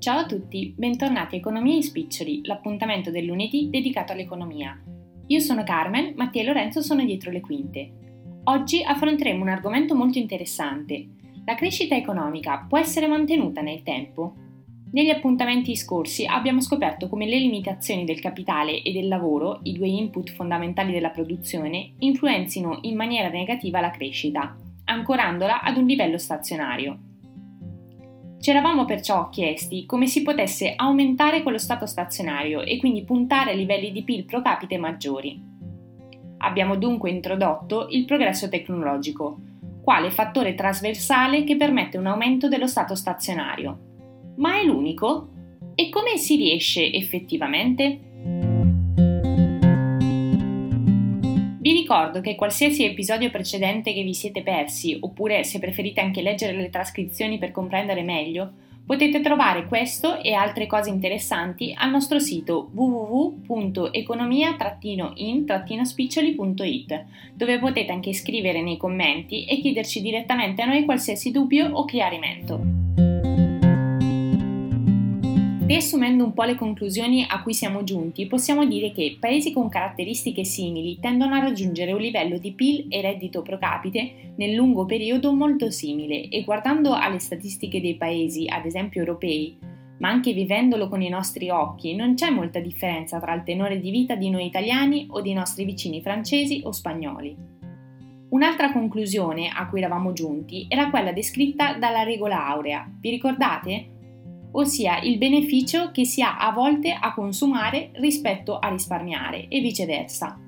Ciao a tutti, bentornati a Economia in Spiccioli, l'appuntamento del lunedì dedicato all'economia. Io sono Carmen, Mattia e Lorenzo sono dietro le quinte. Oggi affronteremo un argomento molto interessante. La crescita economica può essere mantenuta nel tempo? Negli appuntamenti scorsi abbiamo scoperto come le limitazioni del capitale e del lavoro, i due input fondamentali della produzione, influenzino in maniera negativa la crescita, ancorandola ad un livello stazionario. Ci eravamo perciò chiesti come si potesse aumentare quello stato stazionario e quindi puntare a livelli di PIL pro capite maggiori. Abbiamo dunque introdotto il progresso tecnologico, quale fattore trasversale che permette un aumento dello stato stazionario. Ma è l'unico? E come si riesce effettivamente? Ricordo che qualsiasi episodio precedente che vi siete persi, oppure se preferite anche leggere le trascrizioni per comprendere meglio, potete trovare questo e altre cose interessanti al nostro sito www.economia-in-spiccioli.it, dove potete anche scrivere nei commenti e chiederci direttamente a noi qualsiasi dubbio o chiarimento. Riassumendo un po' le conclusioni a cui siamo giunti, possiamo dire che paesi con caratteristiche simili tendono a raggiungere un livello di PIL e reddito pro capite nel lungo periodo molto simile e guardando alle statistiche dei paesi, ad esempio europei, ma anche vivendolo con i nostri occhi, non c'è molta differenza tra il tenore di vita di noi italiani o dei nostri vicini francesi o spagnoli. Un'altra conclusione a cui eravamo giunti era quella descritta dalla regola aurea. Vi ricordate? Ossia il beneficio che si ha a volte a consumare rispetto a risparmiare e viceversa.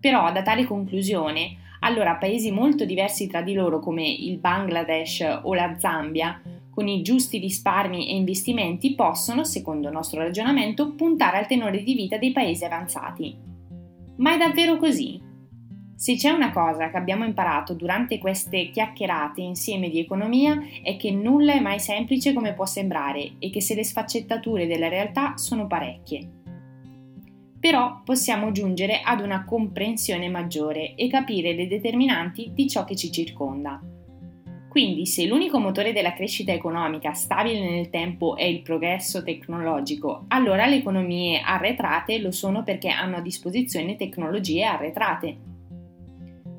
Però da tale conclusione, allora paesi molto diversi tra di loro come il Bangladesh o la Zambia, con i giusti risparmi e investimenti possono, secondo il nostro ragionamento, puntare al tenore di vita dei paesi avanzati. Ma è davvero così? Se c'è una cosa che abbiamo imparato durante queste chiacchierate insieme di economia è che nulla è mai semplice come può sembrare e che se le sfaccettature della realtà sono parecchie. Però possiamo giungere ad una comprensione maggiore e capire le determinanti di ciò che ci circonda. Quindi se l'unico motore della crescita economica stabile nel tempo è il progresso tecnologico, allora le economie arretrate lo sono perché hanno a disposizione tecnologie arretrate.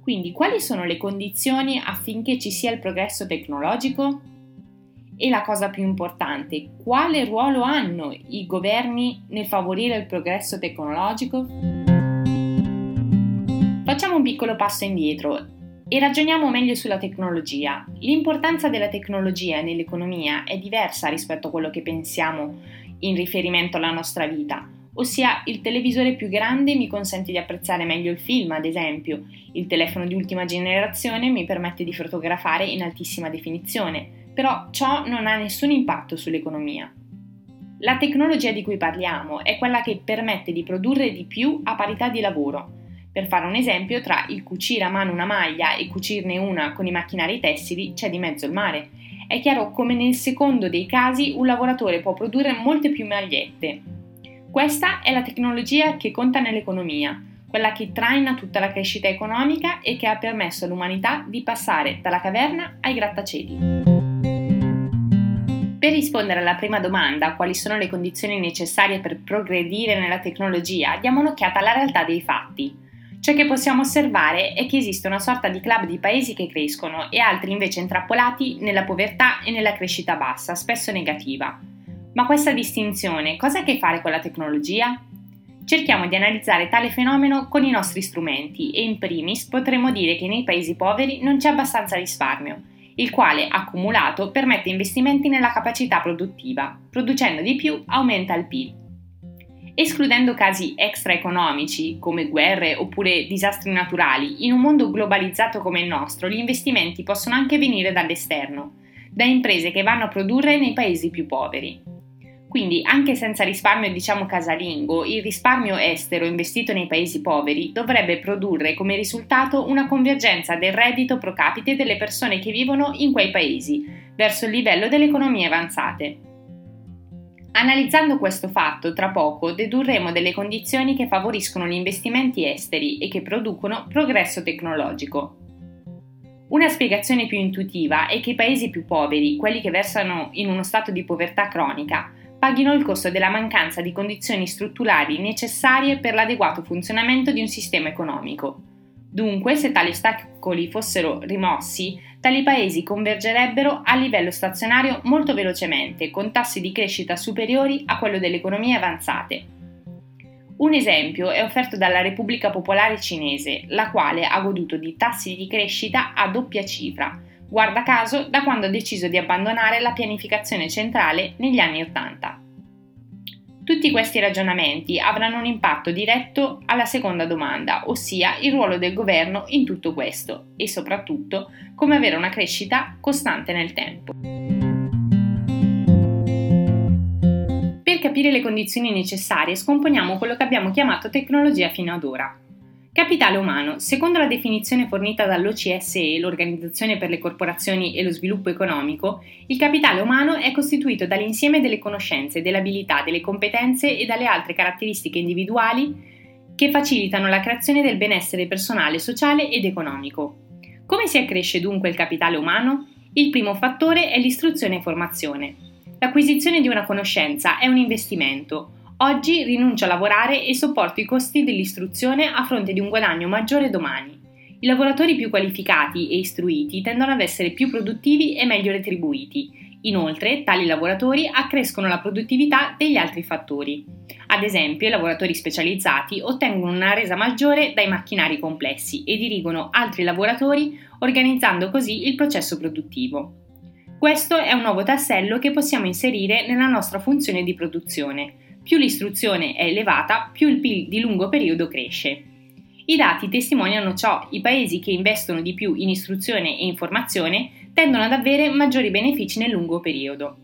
Quindi quali sono le condizioni affinché ci sia il progresso tecnologico? E la cosa più importante, quale ruolo hanno i governi nel favorire il progresso tecnologico? Facciamo un piccolo passo indietro e ragioniamo meglio sulla tecnologia. L'importanza della tecnologia nell'economia è diversa rispetto a quello che pensiamo in riferimento alla nostra vita ossia il televisore più grande mi consente di apprezzare meglio il film, ad esempio, il telefono di ultima generazione mi permette di fotografare in altissima definizione, però ciò non ha nessun impatto sull'economia. La tecnologia di cui parliamo è quella che permette di produrre di più a parità di lavoro. Per fare un esempio, tra il cucire a mano una maglia e cucirne una con i macchinari tessili c'è di mezzo il mare. È chiaro come nel secondo dei casi un lavoratore può produrre molte più magliette, questa è la tecnologia che conta nell'economia, quella che traina tutta la crescita economica e che ha permesso all'umanità di passare dalla caverna ai grattacieli. Per rispondere alla prima domanda, quali sono le condizioni necessarie per progredire nella tecnologia, diamo un'occhiata alla realtà dei fatti. Ciò che possiamo osservare è che esiste una sorta di club di paesi che crescono e altri invece intrappolati nella povertà e nella crescita bassa, spesso negativa. Ma questa distinzione cosa ha a che fare con la tecnologia? Cerchiamo di analizzare tale fenomeno con i nostri strumenti e in primis potremmo dire che nei paesi poveri non c'è abbastanza risparmio, il quale accumulato permette investimenti nella capacità produttiva, producendo di più aumenta il PIL. Escludendo casi extraeconomici come guerre oppure disastri naturali, in un mondo globalizzato come il nostro gli investimenti possono anche venire dall'esterno, da imprese che vanno a produrre nei paesi più poveri. Quindi anche senza risparmio diciamo casalingo, il risparmio estero investito nei paesi poveri dovrebbe produrre come risultato una convergenza del reddito pro capite delle persone che vivono in quei paesi verso il livello delle economie avanzate. Analizzando questo fatto, tra poco dedurremo delle condizioni che favoriscono gli investimenti esteri e che producono progresso tecnologico. Una spiegazione più intuitiva è che i paesi più poveri, quelli che versano in uno stato di povertà cronica, paghino il costo della mancanza di condizioni strutturali necessarie per l'adeguato funzionamento di un sistema economico. Dunque, se tali ostacoli fossero rimossi, tali paesi convergerebbero a livello stazionario molto velocemente, con tassi di crescita superiori a quello delle economie avanzate. Un esempio è offerto dalla Repubblica Popolare Cinese, la quale ha goduto di tassi di crescita a doppia cifra, guarda caso da quando ha deciso di abbandonare la pianificazione centrale negli anni Ottanta. Tutti questi ragionamenti avranno un impatto diretto alla seconda domanda, ossia il ruolo del governo in tutto questo e soprattutto come avere una crescita costante nel tempo. Per capire le condizioni necessarie scomponiamo quello che abbiamo chiamato tecnologia fino ad ora. Capitale umano. Secondo la definizione fornita dall'OCSE, l'Organizzazione per le corporazioni e lo sviluppo economico, il capitale umano è costituito dall'insieme delle conoscenze, delle abilità, delle competenze e dalle altre caratteristiche individuali che facilitano la creazione del benessere personale, sociale ed economico. Come si accresce dunque il capitale umano? Il primo fattore è l'istruzione e formazione. L'acquisizione di una conoscenza è un investimento, Oggi rinuncio a lavorare e sopporto i costi dell'istruzione a fronte di un guadagno maggiore domani. I lavoratori più qualificati e istruiti tendono ad essere più produttivi e meglio retribuiti. Inoltre, tali lavoratori accrescono la produttività degli altri fattori. Ad esempio, i lavoratori specializzati ottengono una resa maggiore dai macchinari complessi e dirigono altri lavoratori organizzando così il processo produttivo. Questo è un nuovo tassello che possiamo inserire nella nostra funzione di produzione più l'istruzione è elevata, più il PIL di lungo periodo cresce. I dati testimoniano ciò, i paesi che investono di più in istruzione e informazione tendono ad avere maggiori benefici nel lungo periodo.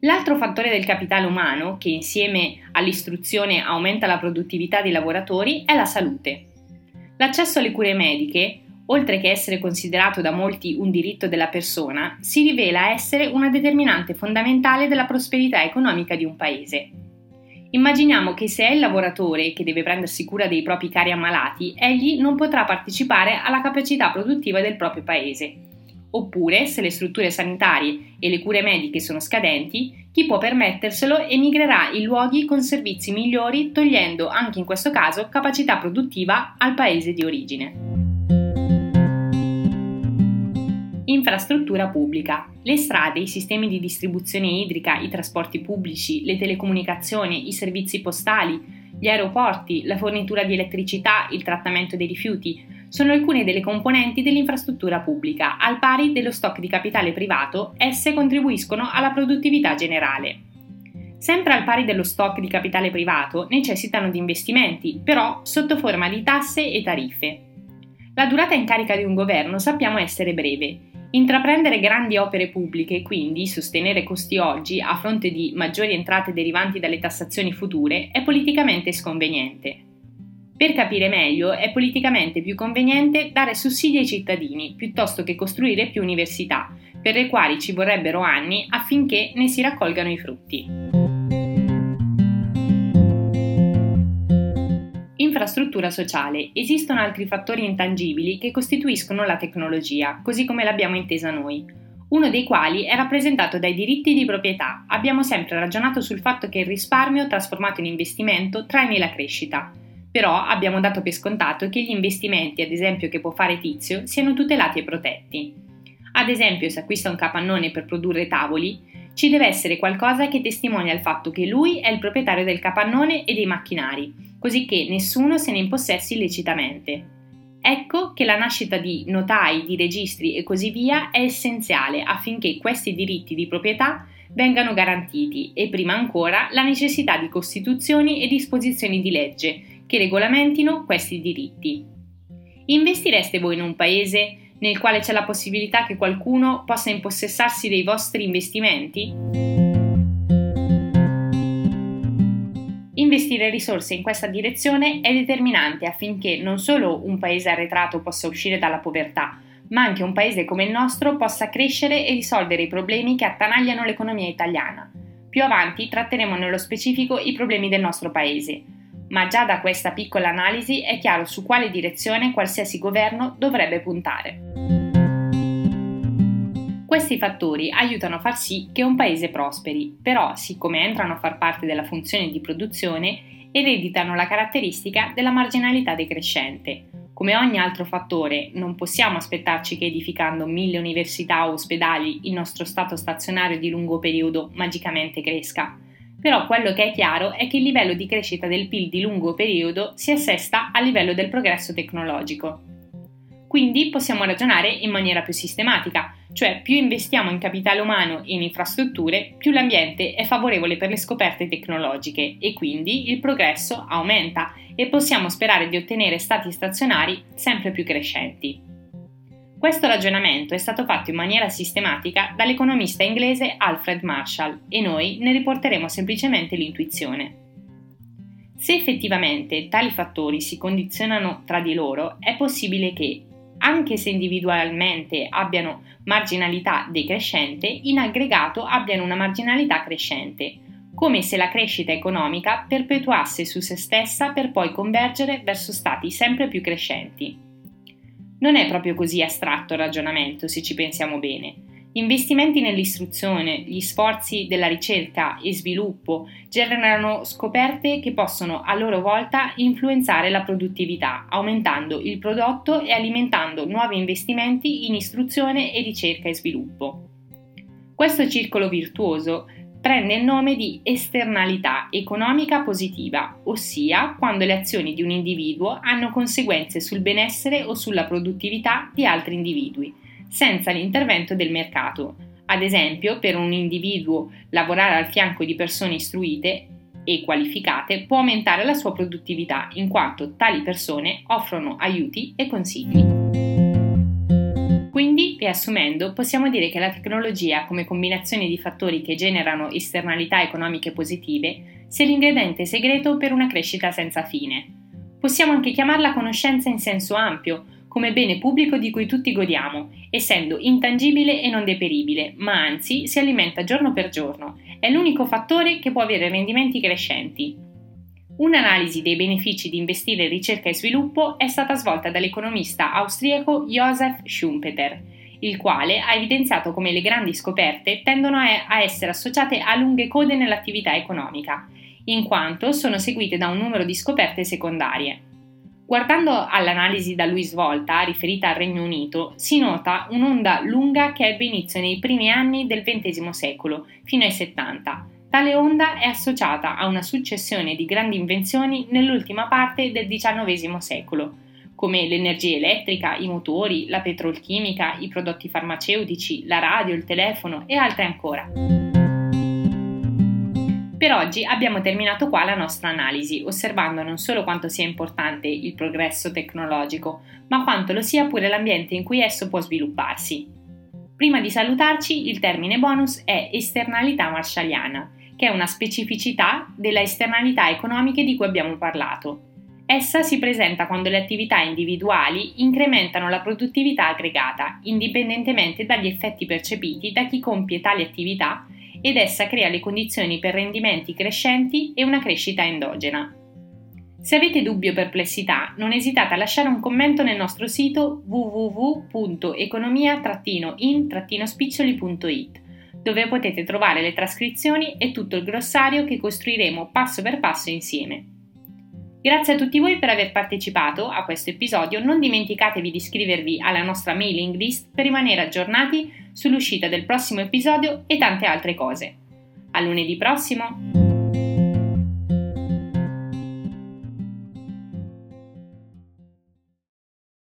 L'altro fattore del capitale umano, che insieme all'istruzione aumenta la produttività dei lavoratori, è la salute. L'accesso alle cure mediche, oltre che essere considerato da molti un diritto della persona, si rivela essere una determinante fondamentale della prosperità economica di un paese. Immaginiamo che se è il lavoratore che deve prendersi cura dei propri cari ammalati, egli non potrà partecipare alla capacità produttiva del proprio paese. Oppure, se le strutture sanitarie e le cure mediche sono scadenti, chi può permetterselo emigrerà in luoghi con servizi migliori, togliendo anche in questo caso capacità produttiva al paese di origine. Infrastruttura pubblica. Le strade, i sistemi di distribuzione idrica, i trasporti pubblici, le telecomunicazioni, i servizi postali, gli aeroporti, la fornitura di elettricità, il trattamento dei rifiuti sono alcune delle componenti dell'infrastruttura pubblica. Al pari dello stock di capitale privato, esse contribuiscono alla produttività generale. Sempre al pari dello stock di capitale privato, necessitano di investimenti, però sotto forma di tasse e tariffe. La durata in carica di un governo sappiamo essere breve Intraprendere grandi opere pubbliche e quindi sostenere costi oggi a fronte di maggiori entrate derivanti dalle tassazioni future è politicamente sconveniente. Per capire meglio, è politicamente più conveniente dare sussidi ai cittadini piuttosto che costruire più università, per le quali ci vorrebbero anni affinché ne si raccolgano i frutti. Infrastruttura sociale. Esistono altri fattori intangibili che costituiscono la tecnologia, così come l'abbiamo intesa noi. Uno dei quali è rappresentato dai diritti di proprietà. Abbiamo sempre ragionato sul fatto che il risparmio trasformato in investimento traini la crescita. Però abbiamo dato per scontato che gli investimenti, ad esempio che può fare Tizio, siano tutelati e protetti. Ad esempio, se acquista un capannone per produrre tavoli, ci deve essere qualcosa che testimonia il fatto che lui è il proprietario del capannone e dei macchinari, così che nessuno se ne impossessi illecitamente. Ecco che la nascita di notai, di registri e così via è essenziale affinché questi diritti di proprietà vengano garantiti e prima ancora la necessità di costituzioni e disposizioni di legge che regolamentino questi diritti. Investireste voi in un paese nel quale c'è la possibilità che qualcuno possa impossessarsi dei vostri investimenti? Investire risorse in questa direzione è determinante affinché non solo un paese arretrato possa uscire dalla povertà, ma anche un paese come il nostro possa crescere e risolvere i problemi che attanagliano l'economia italiana. Più avanti tratteremo nello specifico i problemi del nostro paese, ma già da questa piccola analisi è chiaro su quale direzione qualsiasi governo dovrebbe puntare. Questi fattori aiutano a far sì che un paese prosperi, però siccome entrano a far parte della funzione di produzione, ereditano la caratteristica della marginalità decrescente. Come ogni altro fattore, non possiamo aspettarci che edificando mille università o ospedali il nostro stato stazionario di lungo periodo magicamente cresca. Però quello che è chiaro è che il livello di crescita del PIL di lungo periodo si assesta a livello del progresso tecnologico. Quindi possiamo ragionare in maniera più sistematica, cioè più investiamo in capitale umano e in infrastrutture, più l'ambiente è favorevole per le scoperte tecnologiche e quindi il progresso aumenta e possiamo sperare di ottenere stati stazionari sempre più crescenti. Questo ragionamento è stato fatto in maniera sistematica dall'economista inglese Alfred Marshall e noi ne riporteremo semplicemente l'intuizione. Se effettivamente tali fattori si condizionano tra di loro, è possibile che anche se individualmente abbiano marginalità decrescente, in aggregato abbiano una marginalità crescente, come se la crescita economica perpetuasse su se stessa per poi convergere verso stati sempre più crescenti. Non è proprio così astratto il ragionamento se ci pensiamo bene. Investimenti nell'istruzione, gli sforzi della ricerca e sviluppo generano scoperte che possono a loro volta influenzare la produttività, aumentando il prodotto e alimentando nuovi investimenti in istruzione e ricerca e sviluppo. Questo circolo virtuoso prende il nome di esternalità economica positiva, ossia quando le azioni di un individuo hanno conseguenze sul benessere o sulla produttività di altri individui senza l'intervento del mercato. Ad esempio, per un individuo lavorare al fianco di persone istruite e qualificate può aumentare la sua produttività in quanto tali persone offrono aiuti e consigli. Quindi, riassumendo, possiamo dire che la tecnologia, come combinazione di fattori che generano esternalità economiche positive, sia l'ingrediente segreto per una crescita senza fine. Possiamo anche chiamarla conoscenza in senso ampio, come bene pubblico di cui tutti godiamo, essendo intangibile e non deperibile, ma anzi si alimenta giorno per giorno. È l'unico fattore che può avere rendimenti crescenti. Un'analisi dei benefici di investire in ricerca e sviluppo è stata svolta dall'economista austriaco Josef Schumpeter, il quale ha evidenziato come le grandi scoperte tendono a essere associate a lunghe code nell'attività economica, in quanto sono seguite da un numero di scoperte secondarie. Guardando all'analisi da lui svolta, riferita al Regno Unito, si nota un'onda lunga che ebbe inizio nei primi anni del XX secolo, fino ai 70. Tale onda è associata a una successione di grandi invenzioni nell'ultima parte del XIX secolo, come l'energia elettrica, i motori, la petrolchimica, i prodotti farmaceutici, la radio, il telefono e altre ancora. Per oggi abbiamo terminato qua la nostra analisi, osservando non solo quanto sia importante il progresso tecnologico, ma quanto lo sia pure l'ambiente in cui esso può svilupparsi. Prima di salutarci, il termine bonus è esternalità marshalliana, che è una specificità della esternalità economiche di cui abbiamo parlato. Essa si presenta quando le attività individuali incrementano la produttività aggregata, indipendentemente dagli effetti percepiti da chi compie tali attività ed essa crea le condizioni per rendimenti crescenti e una crescita endogena. Se avete dubbi o perplessità, non esitate a lasciare un commento nel nostro sito www.economia-in-spiccioli.it, dove potete trovare le trascrizioni e tutto il glossario che costruiremo passo per passo insieme. Grazie a tutti voi per aver partecipato a questo episodio, non dimenticatevi di iscrivervi alla nostra mailing list per rimanere aggiornati sull'uscita del prossimo episodio e tante altre cose. A lunedì prossimo!